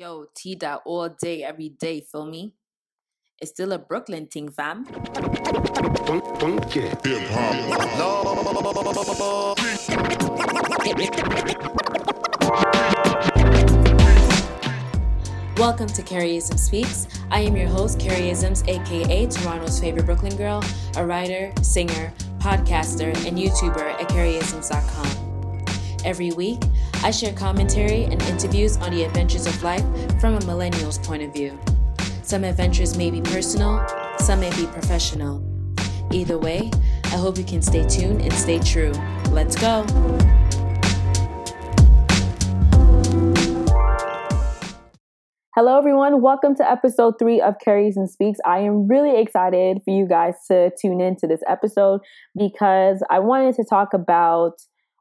Yo, T dot all day, every day, feel me? It's still a Brooklyn thing, fam. Welcome to Carrieism Speaks. I am your host, Carrieisms, aka Toronto's favorite Brooklyn girl, a writer, singer, podcaster, and YouTuber at Carrieisms.com. Every week, I share commentary and interviews on the adventures of life from a millennial's point of view. Some adventures may be personal, some may be professional. Either way, I hope you can stay tuned and stay true. Let's go. Hello, everyone. Welcome to episode three of Carrieism Speaks. I am really excited for you guys to tune in to this episode because I wanted to talk about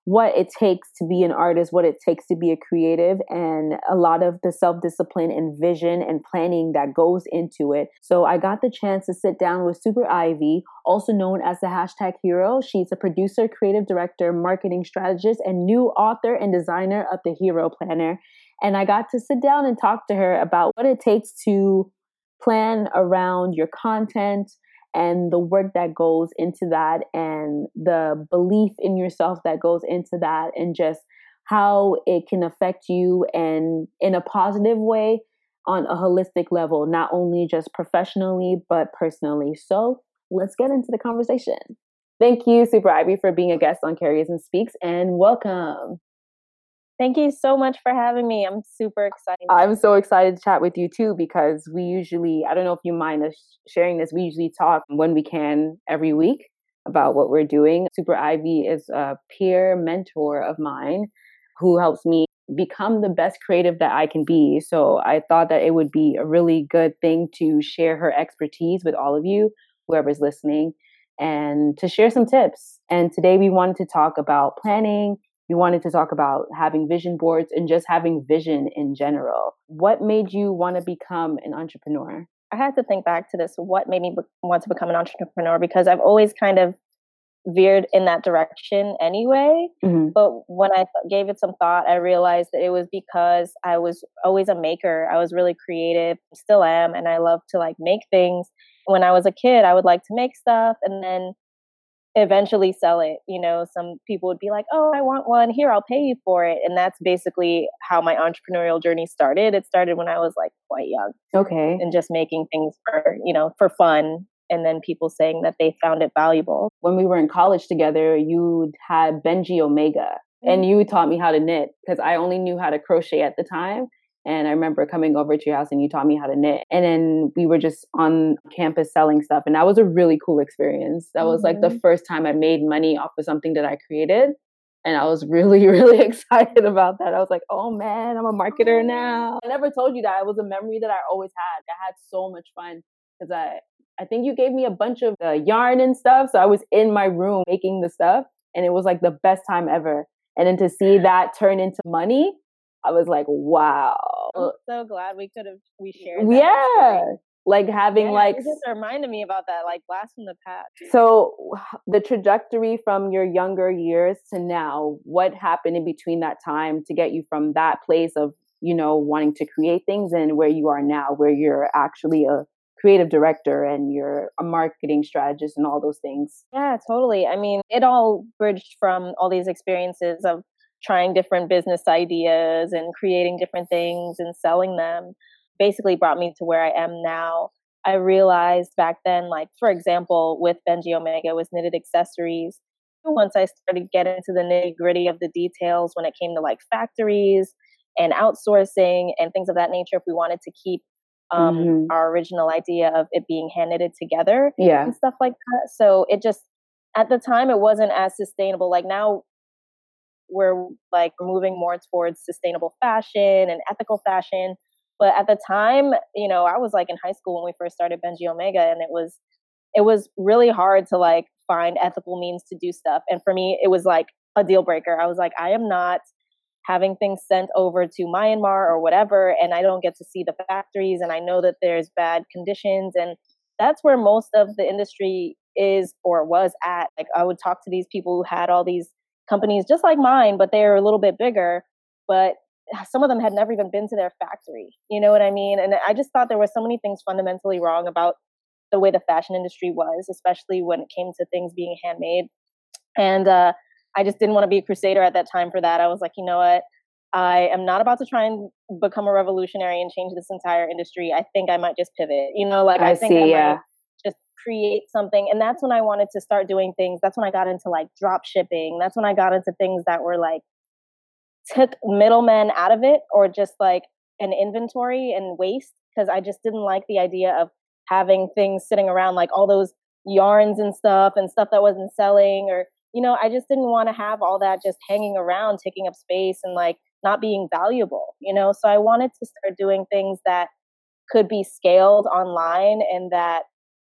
what it takes to be an artist, what it takes to be a creative, and a lot of the self discipline and vision and planning that goes into it. So, I got the chance to sit down with Super Ivi, also known as the hashtag hero. She's a producer, creative director, marketing strategist, and new author and designer of the Hero Planner. And I got to sit down and talk to her about what it takes to plan around your content and the work that goes into that and the belief in yourself that goes into that and just how it can affect you and in a positive way on a holistic level, not only just professionally, but personally. So let's get into the conversation. Thank you, Super Ivi, for being a guest on Carrieism Speaks and welcome. Thank you so much for having me. I'm super excited. I'm so excited to chat with you too because we usually, I don't know if you mind us sharing this, we usually talk when we can every week about what we're doing. Super Ivi is a peer mentor of mine who helps me become the best creative that I can be. So I thought that it would be a really good thing to share her expertise with all of you, whoever's listening, and to share some tips. And today we wanted to talk about planning we wanted to talk about having vision boards and just having vision in general. What made you want to become an entrepreneur? I had to think back to this. What made me be- want to become an entrepreneur? Because I've always kind of veered in that direction anyway. Mm-hmm. But when I th- gave it some thought, I realized that it was because I was always a maker. I was really creative, still am, and I love to like make things. When I was a kid, I would like to make stuff, and then eventually sell it. You know, some people would be like, "Oh, I want one. Here, I'll pay you for it." And that's basically how my entrepreneurial journey started. It started when I was like quite young. Okay. And just making things for, you know, for fun and then people saying that they found it valuable. When we were in college together, you had Benji Omega and mm-hmm. you taught me how to knit because I only knew how to crochet at the time. And I remember coming over to your house and you taught me how to knit. And then we were just on campus selling stuff. And that was a really cool experience. That was mm-hmm. like the mm-hmm. first time I made money off of something that I created. And I was really, really excited about that. I was like, oh man, I'm a marketer now. I never told you that. It was a memory that I always had. I had so much fun because I, I think you gave me a bunch of uh, yarn and stuff. So I was in my room making the stuff. And it was like the best time ever. And then to see that turn into money, I was like, wow. I'm so glad we could have we shared. yeah. Like having yeah, like just reminded me about that, like blast from the past. So the trajectory from your younger years to now, what happened in between that time to get you from that place of, you know, wanting to create things and where you are now, where you're actually a creative director and you're a marketing strategist and all those things. Yeah, totally. I mean, it all bridged from all these experiences of trying different business ideas and creating different things and selling them basically brought me to where I am now. I realized back then, like, for example, with Benji Omega was knitted accessories. Once I started getting into the nitty gritty of the details when it came to like factories and outsourcing and things of that nature, if we wanted to keep um, mm-hmm. our original idea of it being hand knitted together yeah. and stuff like that. So it just, at the time, it wasn't as sustainable. Like now, we're like moving more towards sustainable fashion and ethical fashion. But at the time, you know, I was like in high school when we first started Benji Omega, and it was it was really hard to like find ethical means to do stuff. And for me, it was like a deal breaker. I was like, I am not having things sent over to Myanmar or whatever, and I don't get to see the factories, and I know that there's bad conditions, and that's where most of the industry is or was at. Like I would talk to these people who had all these companies just like mine, but they're a little bit bigger. But some of them had never even been to their factory. You know what I mean? And I just thought there were so many things fundamentally wrong about the way the fashion industry was, especially when it came to things being handmade. And uh, I just didn't want to be a crusader at that time for that. I was like, you know what? I am not about to try and become a revolutionary and change this entire industry. I think I might just pivot. You know, like I, I think see, I yeah. might just create something. And that's when I wanted to start doing things. That's when I got into like drop shipping. That's when I got into things that were like took middlemen out of it or just like an inventory and waste because I just didn't like the idea of having things sitting around like all those yarns and stuff and stuff that wasn't selling or you know I just didn't want to have all that just hanging around taking up space and like not being valuable you know so I wanted to start doing things that could be scaled online and that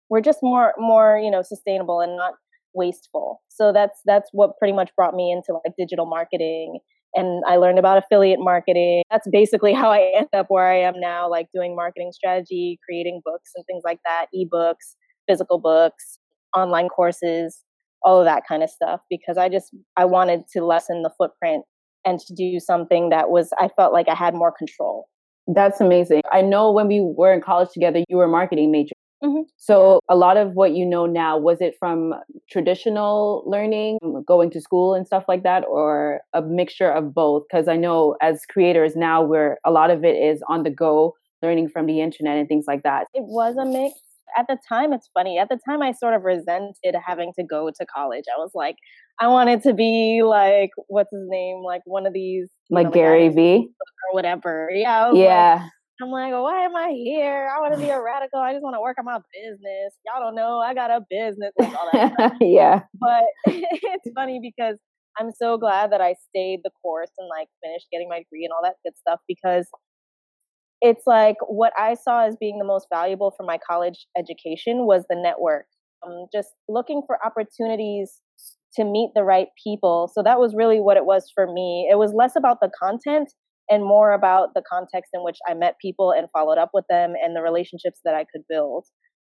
were just more more you know sustainable and not wasteful so that's that's what pretty much brought me into like digital marketing and I learned about affiliate marketing. That's basically how I end up where I am now, like doing marketing strategy, creating books and things like that, ebooks, physical books, online courses, all of that kind of stuff because I just I wanted to lessen the footprint and to do something that was I felt like I had more control. That's amazing. I know when we were in college together, you were a marketing major. Mm-hmm. So, a lot of what you know now, was it from traditional learning, going to school and stuff like that, or a mixture of both? Because I know as creators now, where a lot of it is on the go, learning from the internet and things like that. It was a mix. At the time, it's funny. At the time, I sort of resented having to go to college. I was like, I wanted to be like, what's his name? Like one of these. Like know, Gary Vee? Or whatever. Yeah. Yeah. Like, I'm like, why am I here? I want to be a radical. I just want to work on my business. Y'all don't know I got a business. Like all that yeah. But it's funny because I'm so glad that I stayed the course and like finished getting my degree and all that good stuff because it's like what I saw as being the most valuable for my college education was the network. Um, just looking for opportunities to meet the right people. So that was really what it was for me. It was less about the content and more about the context in which I met people and followed up with them and the relationships that I could build.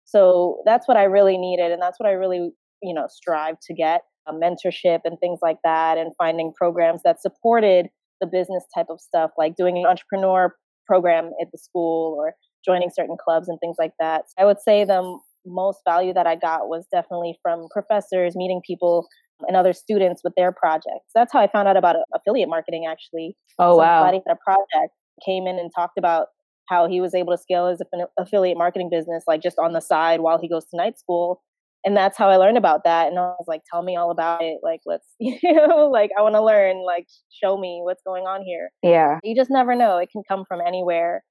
So that's what I really needed. And that's what I really, you know, strive to get a mentorship and things like that and finding programs that supported the business type of stuff, like doing an entrepreneur program at the school or joining certain clubs and things like that. I would say the most value that I got was definitely from professors, meeting people and other students with their projects. That's how I found out about affiliate marketing actually. Oh, wow. Somebody had a project, came in and talked about how he was able to scale his affiliate marketing business, like just on the side while he goes to night school. And that's how I learned about that. And I was like, tell me all about it. Like, let's, you know, like, I want to learn, like, show me what's going on here. Yeah. You just never know. It can come from anywhere.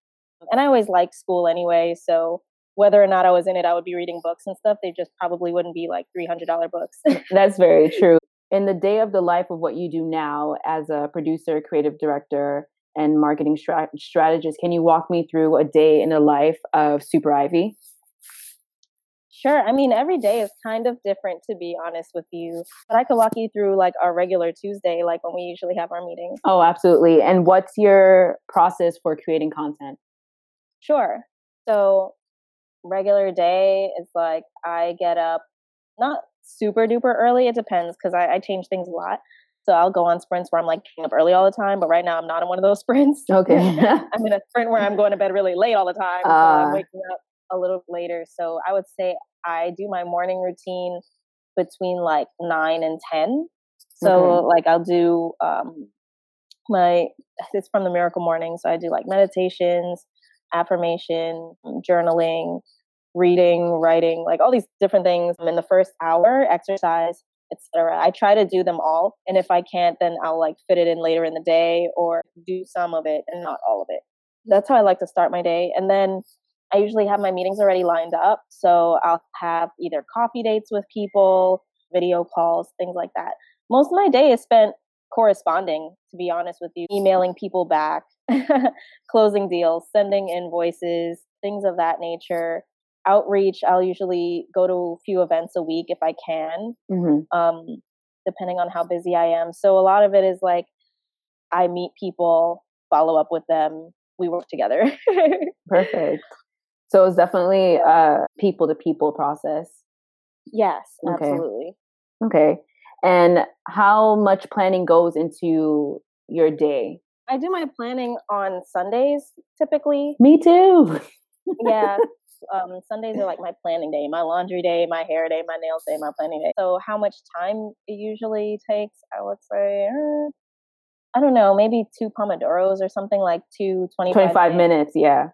And I always liked school anyway. So whether or not I was in it, I would be reading books and stuff. They just probably wouldn't be like $300 books. That's very true. In the day of the life of what you do now as a producer, creative director, and marketing stra- strategist, can you walk me through a day in the life of Super Ivi? Sure. I mean, every day is kind of different, to be honest with you. But I could walk you through like our regular Tuesday, like when we usually have our meetings. Oh, absolutely. And what's your process for creating content? Sure. So regular day is like I get up not super duper early. It depends because I, I, change things a lot. So I'll go on sprints where I'm like up early all the time, but right now I'm not in one of those sprints. Okay. I'm in a sprint where I'm going to bed really late all the time. Uh, so I'm ah. waking up a little later. So I would say I do my morning routine between like nine and ten. So okay. like I'll do um my it's from the miracle morning. So I do like meditations, affirmation, journaling, reading, writing, like all these different things in the first hour, exercise, etc. I try to do them all, and if I can't, then I'll like fit it in later in the day or do some of it and not all of it. That's how I like to start my day, and then I usually have my meetings already lined up, so I'll have either coffee dates with people, video calls, things like that. Most of my day is spent corresponding, to be honest with you, emailing people back, closing deals, sending invoices, things of that nature. Outreach, I'll usually go to a few events a week if I can, mm-hmm. um, depending on how busy I am. So a lot of it is like I meet people, follow up with them, we work together. Perfect. So it's definitely a people to people process. Yes, okay. absolutely. Okay. And how much planning goes into your day? I do my planning on Sundays typically. Me too. yeah. Um, Sundays are like my planning day, my laundry day, my hair day, my nails day, my planning day. So, how much time it usually takes, I would say, uh, I don't know, maybe two Pomodoros or something like two 25, 25 minutes. minutes. Yeah.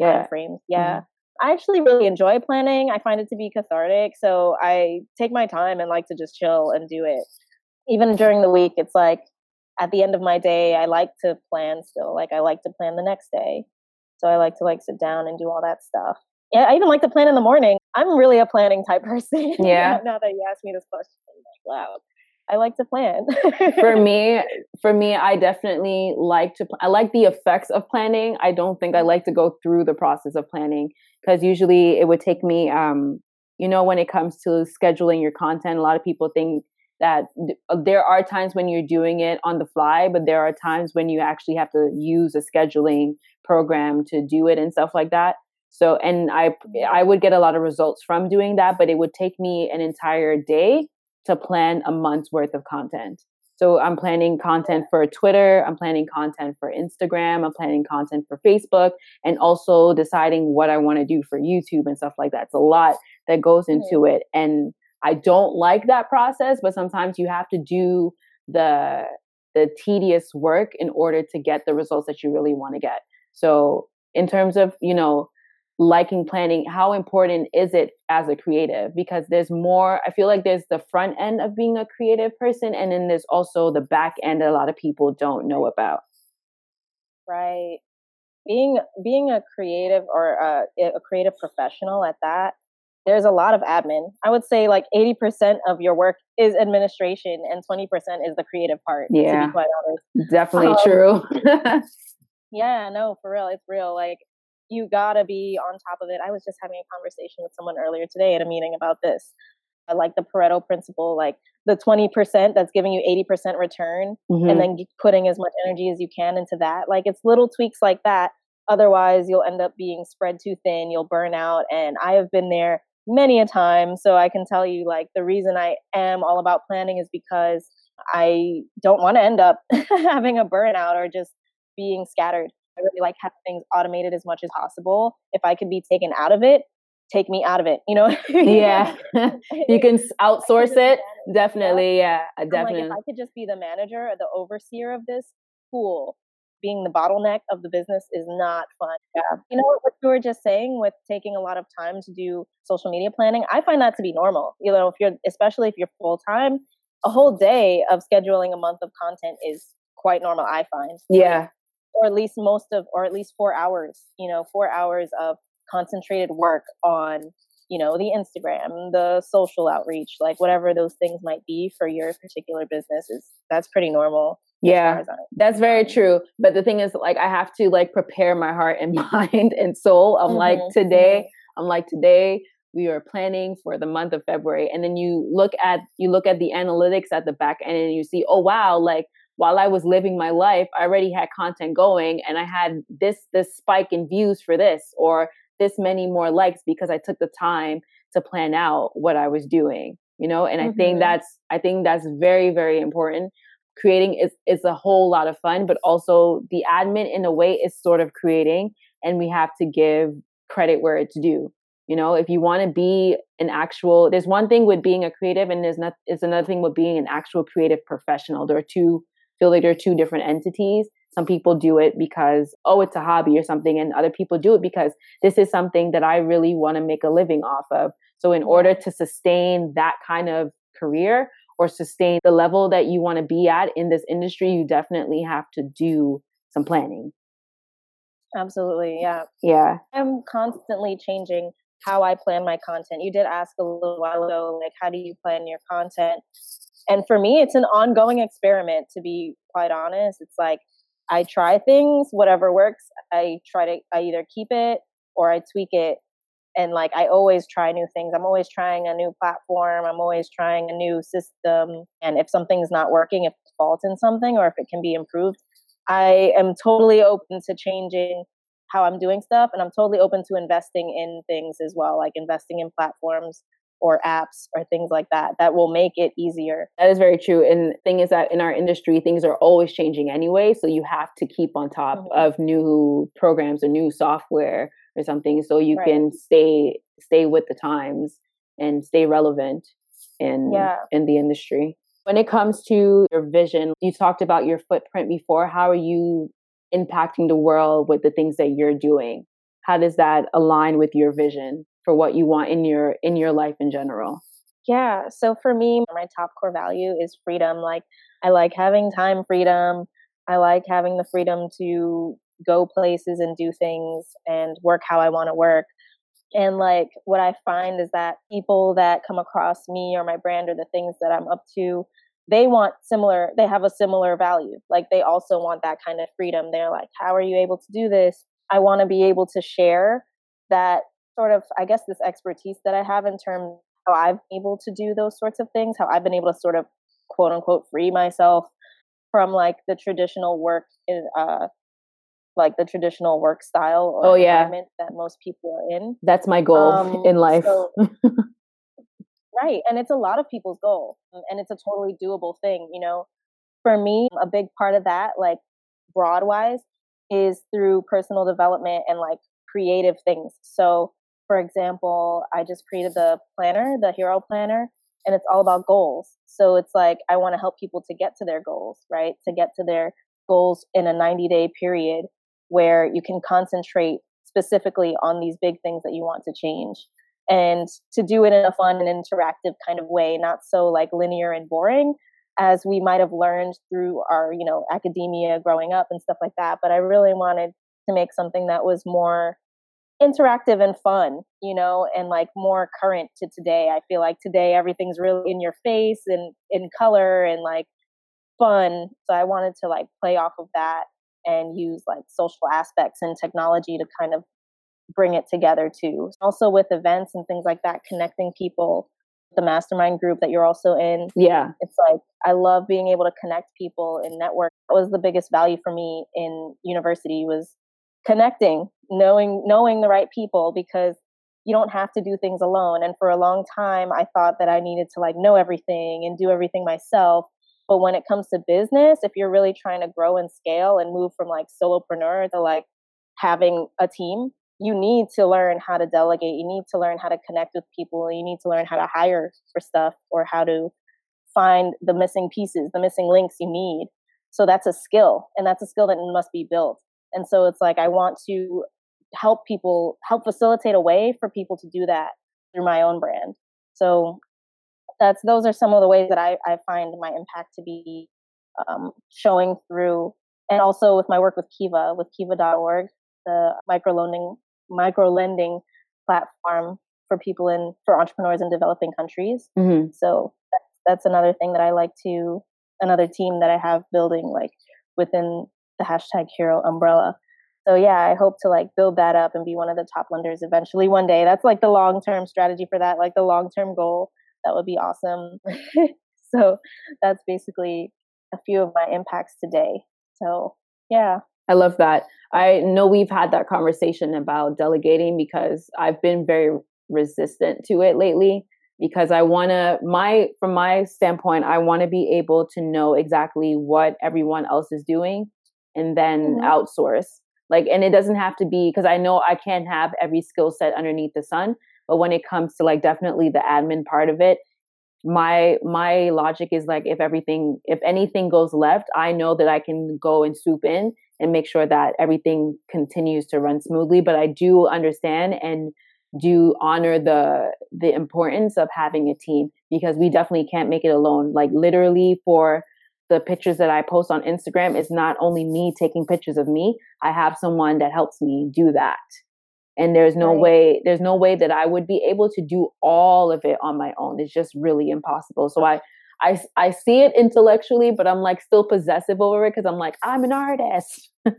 Yeah. Frames. Yeah. Mm-hmm. I actually really enjoy planning. I find it to be cathartic. So I take my time and like to just chill and do it. Even during the week, it's like at the end of my day, I like to plan still. Like I like to plan the next day. So I like to like sit down and do all that stuff. Yeah, I even like to plan in the morning. I'm really a planning type person. Yeah. now that you asked me this question, I'm like, wow. I like to plan. for me, for me, I definitely like to. I like the effects of planning. I don't think I like to go through the process of planning because usually it would take me. Um, you know, when it comes to scheduling your content, a lot of people think that uh, there are times when you're doing it on the fly, but there are times when you actually have to use a scheduling program to do it and stuff like that. So, and I I would get a lot of results from doing that, but it would take me an entire day to plan a month's worth of content. So I'm planning content for Twitter, I'm planning content for Instagram, I'm planning content for Facebook, and also deciding what I want to do for YouTube and stuff like that. It's a lot that goes into mm-hmm. it. And I don't like that process, but sometimes you have to do the the tedious work in order to get the results that you really want to get. So in terms of, you know, liking planning how important is it as a creative? Because there's more i feel like there's the front end of being a creative person and then there's also the back end that a lot of people don't know about. Right. Being being a creative or a, a creative professional at that there's a lot of admin. I would say like 80% of your work is administration and 20% is the creative part yeah to be quite honest. Definitely um, true. yeah no for real it's real like you gotta be on top of it. I was just having a conversation with someone earlier today at a meeting about this. I like the Pareto principle, like the 20% that's giving you 80% return mm-hmm. and then putting as much energy as you can into that. Like it's little tweaks like that. Otherwise, you'll end up being spread too thin, you'll burn out. And I have been there many a time. So I can tell you, like, the reason I am all about planning is because I don't want to end up having a burnout or just being scattered. I really like having things automated as much as possible. If I could be taken out of it, take me out of it. You know? yeah, you can outsource it. Definitely, yeah, definitely. Like, if I could just be the manager or the overseer of this, cool. Being the bottleneck of the business is not fun. Yeah. You know what you were just saying with taking a lot of time to do social media planning? I find that to be normal. You know, if you're especially if you're full time, a whole day of scheduling a month of content is quite normal, I find. Yeah or at least most of or at least four hours you know four hours of concentrated work on you know the instagram the social outreach like whatever those things might be for your particular business is that's pretty normal yeah that's very true but the thing is like i have to like prepare my heart and mind and soul i'm mm-hmm. like today mm-hmm. i'm like today we are planning for the month of february and then you look at you look at the analytics at the back end and you see oh wow like while I was living my life, I already had content going and I had this this spike in views for this or this many more likes because I took the time to plan out what I was doing, you know? And mm-hmm. I think mm-hmm. that's I think that's very very important. Creating is is a whole lot of fun, but also the admin in a way is sort of creating and we have to give credit where it's due. You know, if you want to be an actual, there's one thing with being a creative, and there's not is another thing with being an actual creative professional. There are two feel like they're two different entities. Some people do it because, oh, it's a hobby or something, and other people do it because this is something that I really want to make a living off of. So, in order to sustain that kind of career or sustain the level that you want to be at in this industry, you definitely have to do some planning. Absolutely. Yeah. Yeah. I'm constantly changing how I plan my content. You did ask a little while ago, like, how do you plan your content? And for me it's an ongoing experiment to be quite honest. It's like i try things whatever works i try to i either keep it or i tweak it. And like i always try new things. I'm always trying a new platform. I'm always trying a new system. And if something's not working if it's fault in something or if it can be improved i am totally open to changing how i'm doing stuff. And i'm totally open to investing in things as well like investing in platforms or apps or things like that that will make it easier. That is very true. And the thing is that in our industry, things are always changing anyway. So you have to keep on top mm-hmm. of new programs or new software or something so you right. can stay stay with the times and stay relevant in yeah. in the industry. When it comes to your vision, you talked about your footprint before. How are you impacting the world with the things that you're doing? How does that align with your vision for what you want in your in your life in general? Yeah, so for me, my top core value is freedom. Like I like having time freedom. I like having the freedom to go places and do things and work how I want to work. And like what I find is that people that come across me or my brand or the things that I'm up to, they want similar, they have a similar value. Like they also want that kind of freedom. They're like, how are you able to do this? I want to be able to share that sort of, I guess, this expertise that I have in terms how I've been able to do those sorts of things, how I've been able to sort of quote unquote free myself from like the traditional work in, uh, like the traditional work style or oh, yeah. environment that most people are in. That's my goal um, in life. So, right. And it's a lot of people's goal. Um, and it's a totally doable thing. You know, for me, a big part of that, like broad wise, is through personal development and like creative things. So, for example, I just created the planner, the hero planner, and it's all about goals. So it's like I want to help people to get to their goals, right? To get to their goals in a 90 day period where you can concentrate specifically on these big things that you want to change and to do it in a fun and interactive kind of way not so like linear and boring as we might have learned through our you know academia growing up and stuff like that but i really wanted to make something that was more interactive and fun you know and like more current to today i feel like today everything's really in your face and in color and like fun so i wanted to like play off of that and use like social aspects and technology to kind of bring it together too. Also with events and things like that, connecting people. The mastermind group that you're also in. Yeah. It's like I love being able to connect people and network. That was the biggest value for me in university was connecting, knowing knowing the right people because you don't have to do things alone. And for a long time I thought that I needed to like know everything and do everything myself. But when it comes to business, if you're really trying to grow and scale and move from like solopreneur to like having a team, you need to learn how to delegate. You need to learn how to connect with people. You need to learn how to hire for stuff or how to find the missing pieces, the missing links you need. So that's a skill, and that's a skill that must be built. And so it's like I want to help people, help facilitate a way for people to do that through my own brand. So that's those are some of the ways that I, I find my impact to be um, showing through, and also with my work with Kiva, with Kiva.org, the micro lending micro lending platform for people in for entrepreneurs in developing countries. Mm-hmm. So that's, that's another thing that I like to another team that I have building like within the hashtag Hero umbrella. So yeah, I hope to like build that up and be one of the top lenders eventually one day. That's like the long term strategy for that, like the long term goal that would be awesome. so that's basically a few of my impacts today. So yeah. I love that. I know we've had that conversation about delegating because I've been very resistant to it lately because I want to my from my standpoint I want to be able to know exactly what everyone else is doing and then mm-hmm. outsource. Like and it doesn't have to be because I know I can't have every skill set underneath the sun, but when it comes to like definitely the admin part of it, my my logic is like if everything if anything goes left, I know that I can go and swoop in and make sure that everything continues to run smoothly. But I do understand and do honor the the importance of having a team because we definitely can't make it alone. Like literally for the pictures that I post on Instagram, is not only me taking pictures of me. I have someone that helps me do that. And there's no right. way there's no way that i would be able to do all of it on my own. It's just really impossible. So i i, I see it intellectually but i'm like still possessive over it because i'm like i'm an artist.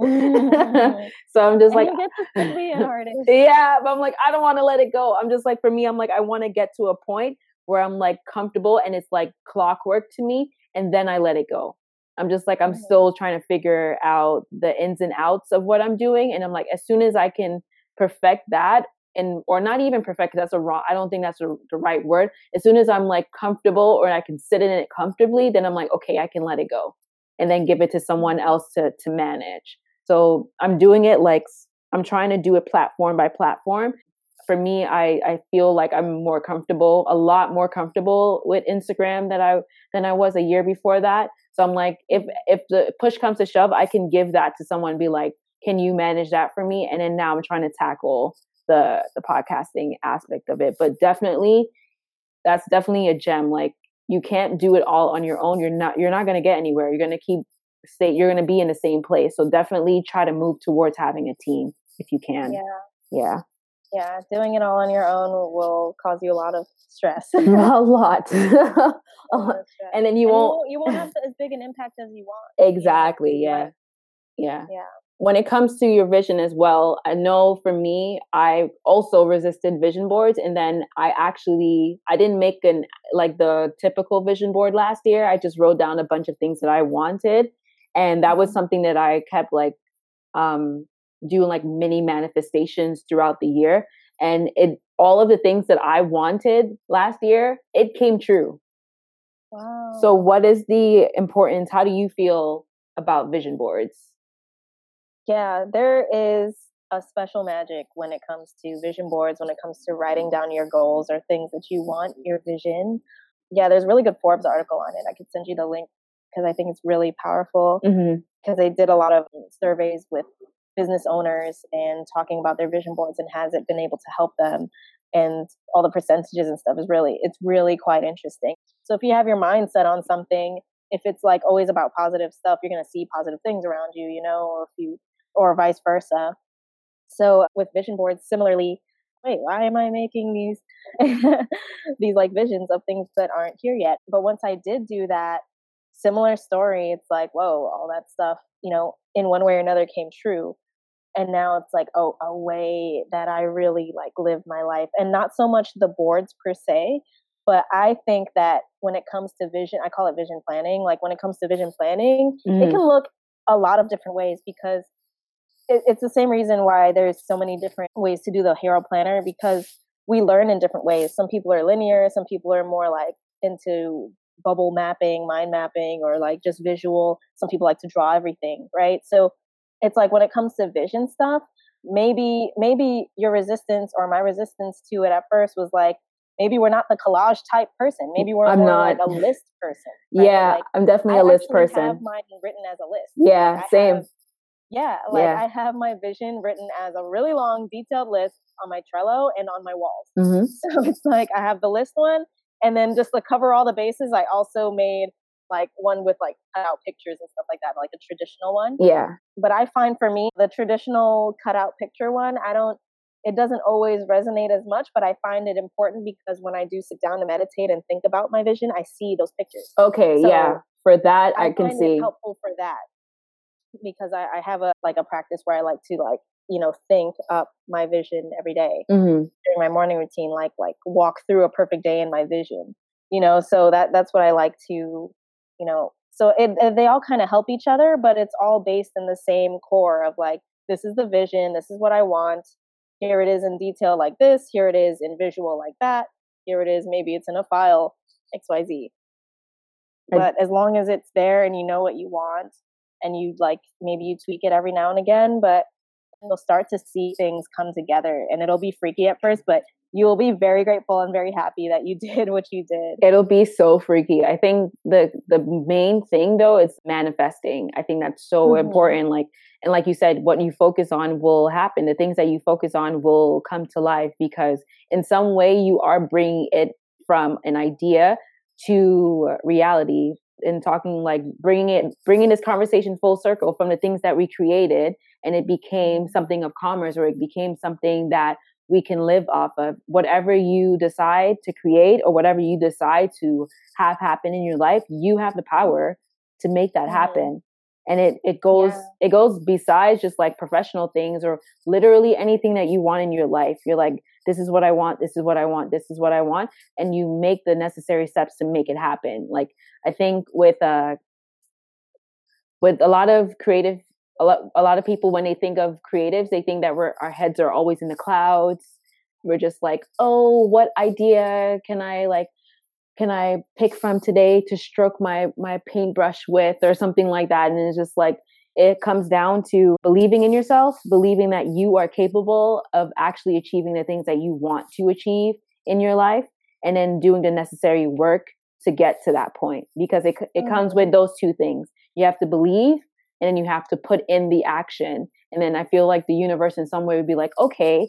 So i'm just and like you get to be an artist. Yeah but i'm like i don't want to let it go. I'm just like for me i'm like i want to get to a point where i'm like comfortable and it's like clockwork to me and then i let it go I'm just like, I'm mm-hmm. still trying to figure out the ins and outs of what I'm doing. And I'm like, as soon as I can perfect that, and or not even perfect that's a wrong i don't think that's a, the right word as soon as i'm like comfortable or i can sit in it comfortably then i'm like okay i can let it go and then give it to someone else to to manage so i'm doing it like i'm trying to do it platform by platform for me i i feel like i'm more comfortable a lot more comfortable with instagram than i than i was a year before that. So i'm like if if the push comes to shove i can give that to someone be like can you manage that for me? And then now i'm trying to tackle the the podcasting aspect of it. But definitely that's definitely a gem. Like you can't do it all on your own. You're not you're not going to get anywhere. You're going to keep stay you're going to be in the same place. So definitely try to move towards having a team if you can. Yeah. Yeah yeah doing it all on your own will cause you a lot of stress. A lot. And then you and won't you won't have as big an impact as you want exactly yeah. yeah. Yeah. When it comes to your vision as well, I know for me, I also resisted vision boards, and then I actually I didn't make an like the typical vision board last year. I just wrote down a bunch of things that I wanted, and that was Mm-hmm. something that I kept like um, doing like mini manifestations throughout the year, and it all of the things that I wanted last year, it came true. wow So, what is the importance? How do you feel about vision boards? Yeah, there is a special magic when it comes to vision boards, when it comes to writing down your goals or things that you want, your vision. Yeah, there's a really good Forbes article on it. I could send you the link because I think it's really powerful Mm-hmm. because they did a lot of surveys with business owners and talking about their vision boards and has it been able to help them and all the percentages and stuff is really it's really quite interesting. So if you have your mindset on something, if it's like always about positive stuff, you're going to see positive things around you, you know, or if you or vice versa. So with vision boards, similarly, wait, why am I making these these like visions of things that aren't here yet? But once I did do that, similar story, it's like, whoa, all that stuff, you know, in one way or another came true. And now it's like, oh, a way that I really like live my life. And not so much the boards per se, but I think that when it comes to vision, I call it vision planning. Like when it comes to vision planning, it Mhm. can look a lot of different ways because it, it's the same reason why there's so many different ways to do the hero planner because we learn in different ways. Some people are linear, some people are more like into bubble mapping, mind mapping, or like just visual. Some people like to draw everything, right? So it's like when it comes to vision stuff, maybe maybe your resistance or my resistance to it at first was like maybe we're not the collage type person. Maybe we're I'm more not. like a list person. right? Yeah, Like, I'm definitely I a list person. have mine written as a list. Yeah, I same. have- yeah, like Yeah. I have my vision written as a really long, detailed list on my Trello and on my walls. hmm So it's like I have the list one, and then just to cover all the bases, I also made like one with like cutout pictures and stuff like that, like a traditional one. Yeah, But I find for me the traditional cutout picture one, I don't. It doesn't always resonate as much, but I find it important because when I do sit down to meditate and think about my vision, I see those pictures. okay, So, yeah. For that, I, I, can find see. it helpful for that because I, I have a like a practice where I like to like you know think up my vision every day hmm during my morning routine, like like walk through a perfect day in my vision. You know, so that that's what I like to you know. So it, it- they all kind of help each other, but it's all based in the same core of like this is the vision, this is what I want. Here it is in detail like this. Here it is in visual like that. Here it is. Maybe it's in a file xyz but as long as it's there and you know what you want and you like maybe you tweak it every now and again but you'll start to see things come together and it'll be freaky at first but you'll be very grateful and very happy that you did what you did It'll be so freaky. I think the the main thing though is manifesting. I think that's so Mhm. important. Like and like you said, what you focus on will happen. The things that you focus on will come to life because in some way you are bringing it from an idea to reality. And talking like bringing it, bringing this conversation full circle from the things that we created, and it became something of commerce, or it became something that we can live off of. Whatever you decide to create or whatever you decide to have happen in your life, you have the power to make that Mhm. happen. And it it goes Yeah. it goes besides just like professional things or literally anything that you want in your life. You're like, this is what I want, this is what I want, this is what I want, and you make the necessary steps to make it happen. Like I think with uh with a lot of creative a lot, a lot of people when they think of creatives they think that we're our heads are always in the clouds we're just like, oh, what idea can I like can I pick from today to stroke my my paintbrush with or something like that? And it's just like it comes down to believing in yourself, believing that you are capable of actually achieving the things that you want to achieve in your life, and then doing the necessary work to get to that point. Because it it mm-hmm. comes with those two things. You have to believe, and then you have to put in the action. And then I feel like the universe in some way would be like, okay,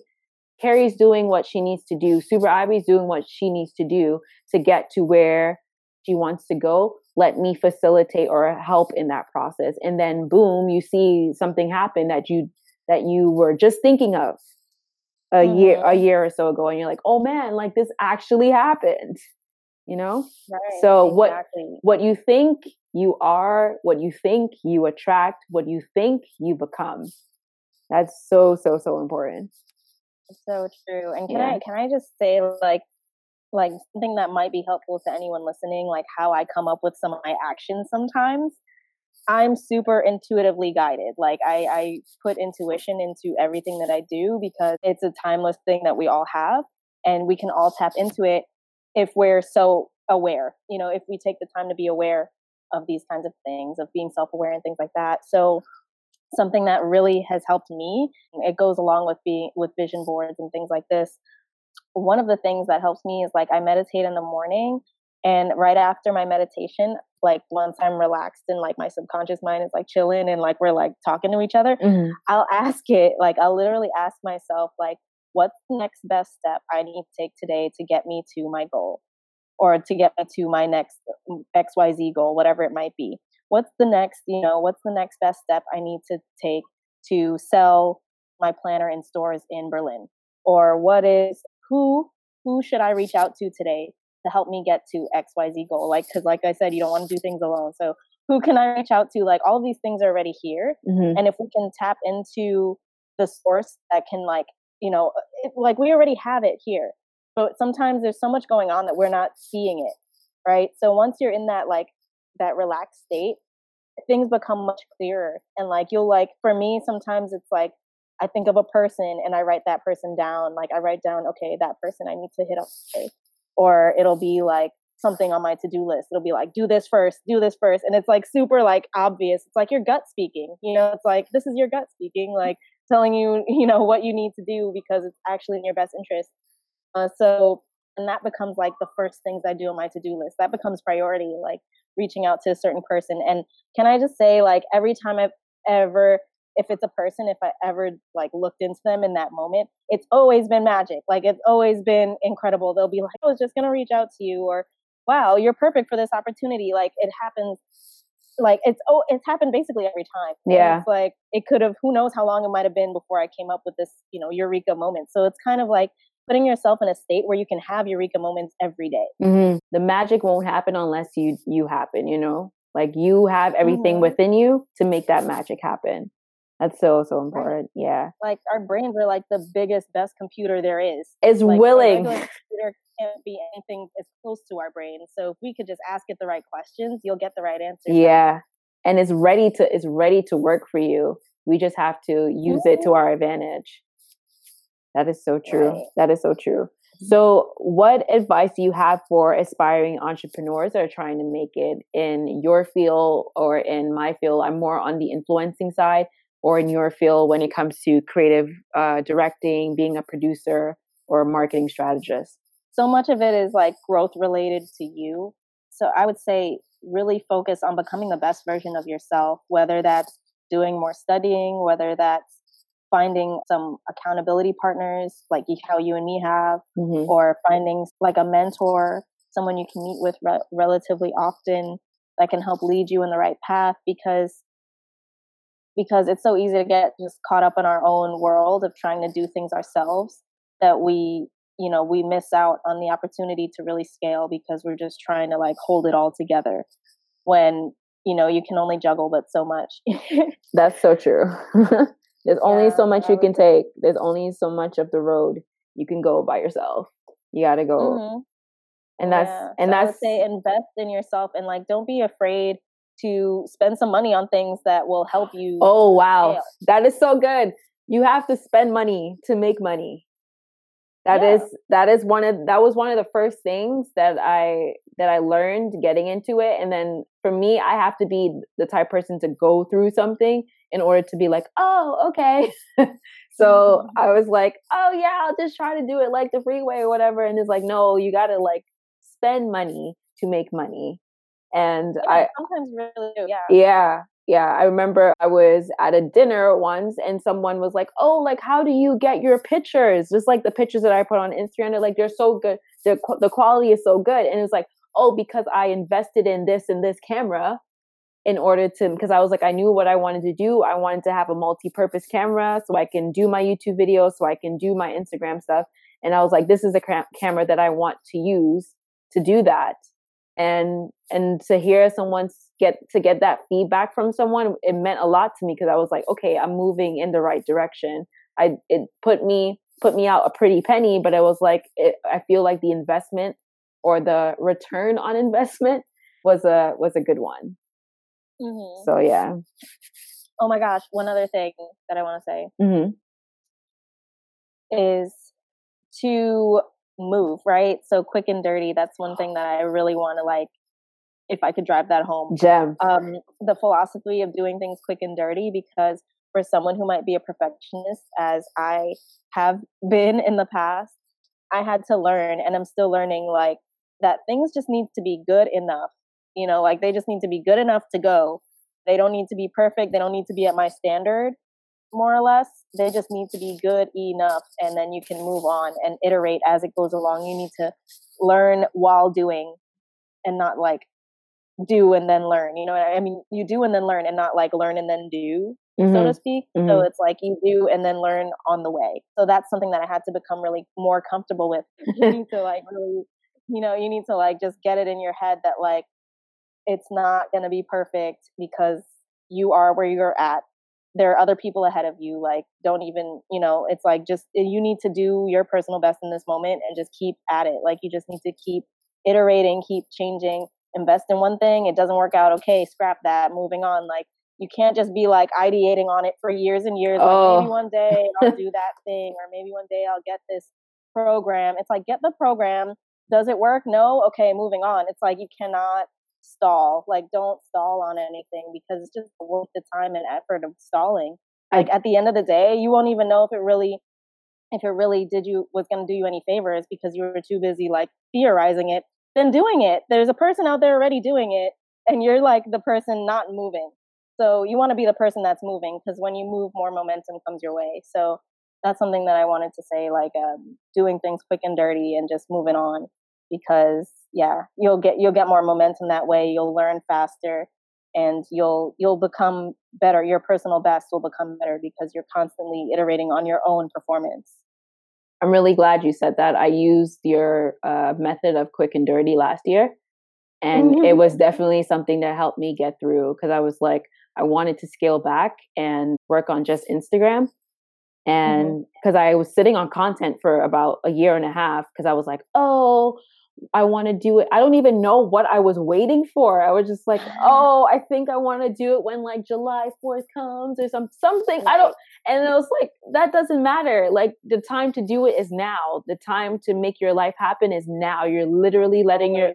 Carrie's doing what she needs to do. Super Ivi's doing what she needs to do to get to where she wants to go. Let me facilitate or help in that process. And then boom, you see something happen that you that you were just thinking of a mm-hmm. year a year or so ago and you're like, "Oh man, like this actually happened." You know? Right, so exactly. what what you think you are, what you think you attract, what you think you become. That's so so so important so true. And can yeah. I can I just say like like something that might be helpful to anyone listening, like how I come up with some of my actions sometimes. I'm super intuitively guided. Like I, I put intuition into everything that I do because it's a timeless thing that we all have and we can all tap into it if we're so aware. You know, if we take the time to be aware of these kinds of things, of being self aware and things like that. So something that really has helped me. It goes along with being with vision boards and things like this. One of the things that helps me is like I meditate in the morning and right after my meditation, like once I'm relaxed and like my subconscious mind is like chilling and like we're like talking to each other, mm-hmm. I'll ask it, like I'll literally ask myself, like, what's the next best step I need to take today to get me to my goal or to get me to my next XYZ goal, whatever it might be what's the next, you know, what's the next best step I need to take to sell my planner in stores in Berlin? Or what is who who should I reach out to today to help me get to XYZ goal? Like cuz like I said, you don't want to do things alone. So who can I reach out to? Like all these things are already here. Mm-hmm. And if we can tap into the source that can like, you know, it, like we already have it here. But sometimes there's so much going on that we're not seeing it. Right. So once you're in that like that relaxed state, things become much clearer. And like you'll like for me, sometimes it's like I think of a person and I write that person down. Like I write down, okay, that person I need to hit up today. Or it'll be like something on my to-do list. It'll be like, do this first, do this first. And it's like super like obvious. It's like your gut speaking. You know, it's like this is your gut speaking, like telling you, you know, what you need to do because it's actually in your best interest. Uh, so and that becomes like the first things I do on my to-do list. That becomes priority. Like reaching out to a certain person. And can I just say, like, every time I've ever, if it's a person, if I ever like looked into them in that moment, it's always been magic. Like, it's always been incredible. They'll be like, I was just going to reach out to you, or wow, you're perfect for this opportunity. Like, it happens. Like it's oh it's happened basically every time. Yeah. it's like it could have who knows how long it might have been before I came up with this, you know, eureka moment. So it's kind of like putting yourself in a state where you can have eureka moments every day. Mm-hmm. The magic won't happen unless you you happen. You know, like you have everything mm-hmm. within you to make that magic happen. That's so so important. Right. Yeah. Like our brains are like the biggest, best computer there is. Is like, willing. Computer can't be anything as close to our brain. So if we could just ask it the right questions, you'll get the right answer. Yeah. And it's ready to it's ready to work for you. We just have to use mm-hmm. it to our advantage. That is so true. Right. That is so true. Mm-hmm. So, what advice do you have for aspiring entrepreneurs that are trying to make it in your field or in my field? I'm more on the influencing side, or in your field when it comes to creative uh, directing, being a producer, or a marketing strategist? So much of it is like growth related to you. So, I would say really focus on becoming the best version of yourself, whether that's doing more studying, whether that's finding some accountability partners like how you and me have, mm-hmm. or finding like a mentor, someone you can meet with re- relatively often that can help lead you in the right path because because it's so easy to get just caught up in our own world of trying to do things ourselves that we you know we miss out on the opportunity to really scale because we're just trying to like hold it all together when you know you can only juggle but so much that's so true There's only so much you can take. There's only so much of the road you can go by yourself. You got to go. Mm-hmm. And that's yeah. and so that's say invest in yourself and like don't be afraid to spend some money on things that will help you. Oh wow. Scale. That is so good. You have to spend money to make money. That yeah. is that is one of that was one of the first things that I that I learned getting into it. And then for me, I have to be the type person to go through something in order to be like, oh, okay. so mm-hmm. I was like, oh yeah, I'll just try to do it like the freeway or whatever. And it's like, no, you gotta like spend money to make money. And yeah, I sometimes really do, yeah. Yeah yeah, I remember I was at a dinner once and someone was like, "Oh, like how do you get your pictures?" Just like the pictures that I put on Instagram, they're like they're so good. The the quality is so good, and it's like, "Oh, because I invested in this and this camera in order to because I was like I knew what I wanted to do. I wanted to have a multi-purpose camera so I can do my YouTube videos, so I can do my Instagram stuff. And I was like, this is a cam- camera that I want to use to do that. And and to hear someone get to get that feedback from someone it meant a lot to me because i was like okay i'm moving in the right direction i it put me put me out a pretty penny but it was like it, i feel like the investment or the return on investment was a was a good one mm-hmm. so yeah oh my gosh one other thing that i want to say mm-hmm. is to move right so quick and dirty that's one thing that i really want to like if I could drive that home. Gem. Um, the philosophy of doing things quick and dirty because for someone who might be a perfectionist, as I have been in the past, I had to learn and I'm still learning like that things just need to be good enough. You know, like they just need to be good enough to go. They don't need to be perfect. They don't need to be at my standard, more or less. They just need to be good enough. And then you can move on and iterate as it goes along. You need to learn while doing and not like do and then learn. You know, I mean, you do and then learn, and not like learn and then do, mm-hmm. so to speak. Mm-hmm. So it's like you do and then learn on the way. So that's something that I had to become really more comfortable with. you need to like really, you know, you need to like just get it in your head that like it's not going to be perfect because you are where you're at. There are other people ahead of you. Like, don't even, you know, it's like just eh, you need to do your personal best in this moment and just keep at it. Like, you just need to keep iterating, keep changing, invest in one thing, it doesn't work out, okay, scrap that, moving on. Like you can't just be like ideating on it for years and years. Oh. Like maybe one day I'll do that thing, or maybe one day I'll get this program. It's like get the program. Does it work? No. Okay, moving on. It's like you cannot stall. Like don't stall on anything because it's just worth the time and effort of stalling. Like at the end of the day, you won't even know if it really if it really did you was going to do you any favors because you were too busy like theorizing it than doing it. There's a person out there already doing it, and you're like the person not moving. So you want to be the person that's moving because when you move, more momentum comes your way. So that's something that I wanted to say, like um, doing things quick and dirty and just moving on because yeah, you'll get you'll get more momentum that way. You'll learn faster and you'll you'll become better. Your personal best will become better because you're constantly iterating on your own performance. I'm really glad you said that. I used your uh, method of quick and dirty last year, and mm-hmm. it was definitely something that helped me get through because I was like, I wanted to scale back and work on just Instagram. And because mm-hmm. I was sitting on content for about a year and a half, because I was like, oh, I want to do it. I don't even know what I was waiting for. I was just like, oh, I think I want to do it when like July 4th comes or some something. I don't and it was like that doesn't matter. Like the time to do it is now. The time to make your life happen is now. You're literally letting your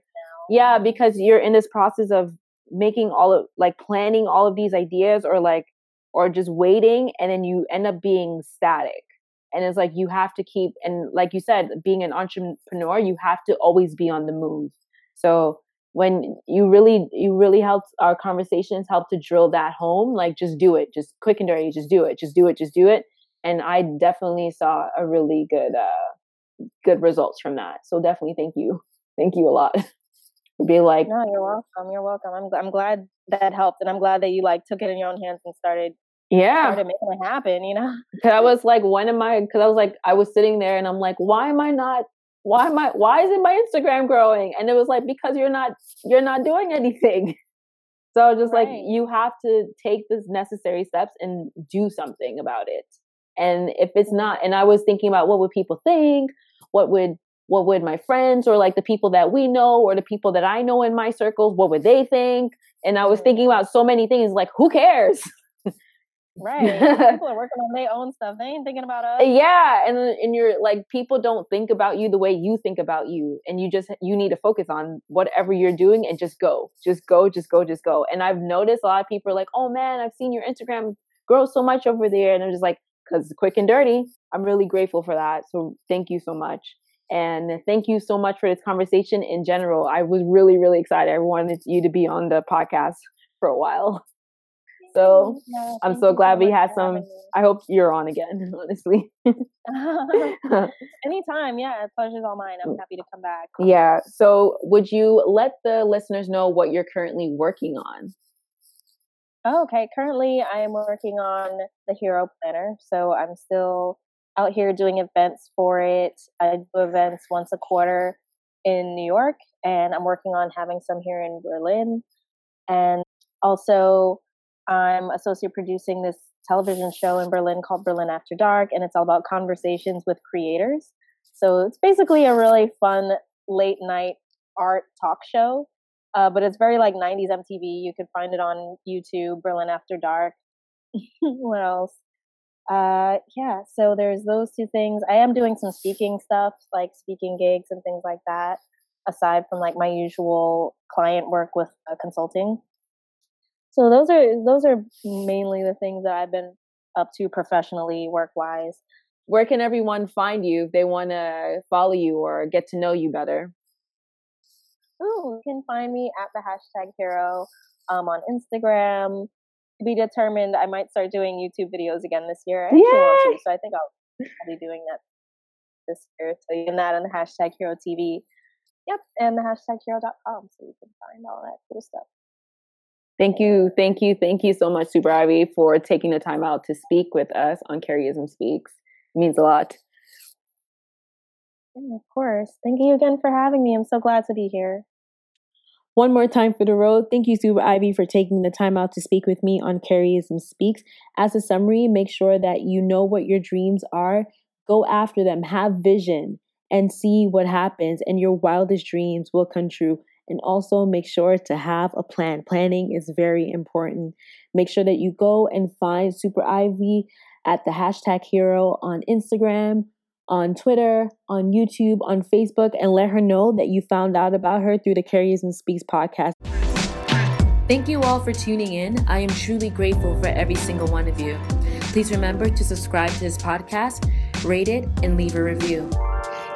Yeah, because you're in this process of making all of like planning all of these ideas or like or just waiting and then you end up being static and it's like you have to keep and like you said being an entrepreneur you have to always be on the move. So when you really you really helped our conversations help to drill that home like just do it just quick and dirty just do it just do it just do it. And i definitely saw a really good uh good results from that. So definitely thank you. Thank you a lot. Being like no you're welcome you're welcome. I'm, I'm glad that helped and i'm glad that you like took it in your own hands and started yeah. Started making it happen you know? Because i was like when am i because i was like i was sitting there and i'm like why am i not why am i why isn't my instagram growing? And it was like because you're not you're not doing anything. So just right. like you have to take the necessary steps and do something about it. And if it's not and i was thinking about what would people think what would what would my friends or like the people that we know or the people that i know in my circles what would they think? And i was thinking about so many things like who cares Right. people are working on their own stuff. They ain't thinking about us. Yeah, and and you're like people don't think about you the way you think about you, and you just you need to focus on whatever you're doing and just go, just go, just go, just go. And I've noticed a lot of people are like, "Oh man, I've seen your Instagram grow so much over there," and I'm just like, "Cause quick and dirty." I'm really grateful for that. So thank you so much. And thank you so much for this conversation in general. I was really, really excited. I wanted you to be on the podcast for a while. So yeah, I'm so glad so we had some. I hope you're on again, honestly. Anytime, yeah, pleasure's all mine. I'm mm. happy to come back. Yeah. So would you let the listeners know what you're currently working on? Oh, okay. Currently, I am working on the Hero Planner. So I'm still out here doing events for it. I do events once a quarter in New York, and I'm working on having some here in Berlin. And also, I'm associate producing this television show in Berlin called Berlin After Dark, and it's all about conversations with creators. So it's basically a really fun late night art talk show, uh, but it's very like 90s MTV. You could find it on YouTube, Berlin After Dark. what else? Uh, yeah, so there's those two things. I am doing some speaking stuff, like speaking gigs and things like that, aside from like my usual client work with uh, consulting. So those are those are mainly the things that I've been up to professionally, work wise. Where can everyone find you if they want to follow you or get to know you better? Oh, you can find me at the hashtag hero um, on Instagram. To be determined, I might start doing YouTube videos again this year. I to, so I think I'll, I'll be doing that this year. So you can that on the hashtag hero TV. Yep, and the hashtag hero.com so you can find all that cool stuff. Thank you, thank you, thank you so much, Super Ivi, for taking the time out to speak with us on Carrieism Speaks. It means a lot. Of course. Thank you again for having me. I'm so glad to be here. One more time for the road. Thank you, Super Ivi, for taking the time out to speak with me on Carrieism Speaks. As a summary, make sure that you know what your dreams are. Go after them. Have vision and see what happens, and your wildest dreams will come true. And also make sure to have a plan. Planning is very important. Make sure that you go and find Super Ivi at the hashtag hero on Instagram, on Twitter, on YouTube, on Facebook, and let her know that you found out about her through the Carrieism Speaks podcast. Thank you all for tuning in. I am truly grateful for every single one of you. Please remember to subscribe to this podcast, rate it, and leave a review.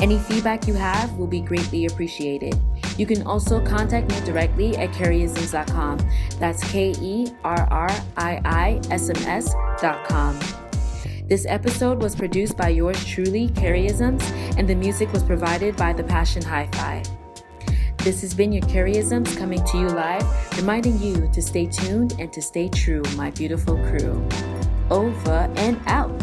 Any feedback you have will be greatly appreciated. You can also contact me directly at kerryisms.com. That's K E R R I I S M S.com. This episode was produced by yours truly, Carrieisms, and the music was provided by The Passion Hi Fi. This has been your Carrieisms coming to you live, reminding you to stay tuned and to stay true, my beautiful crew. Over and out.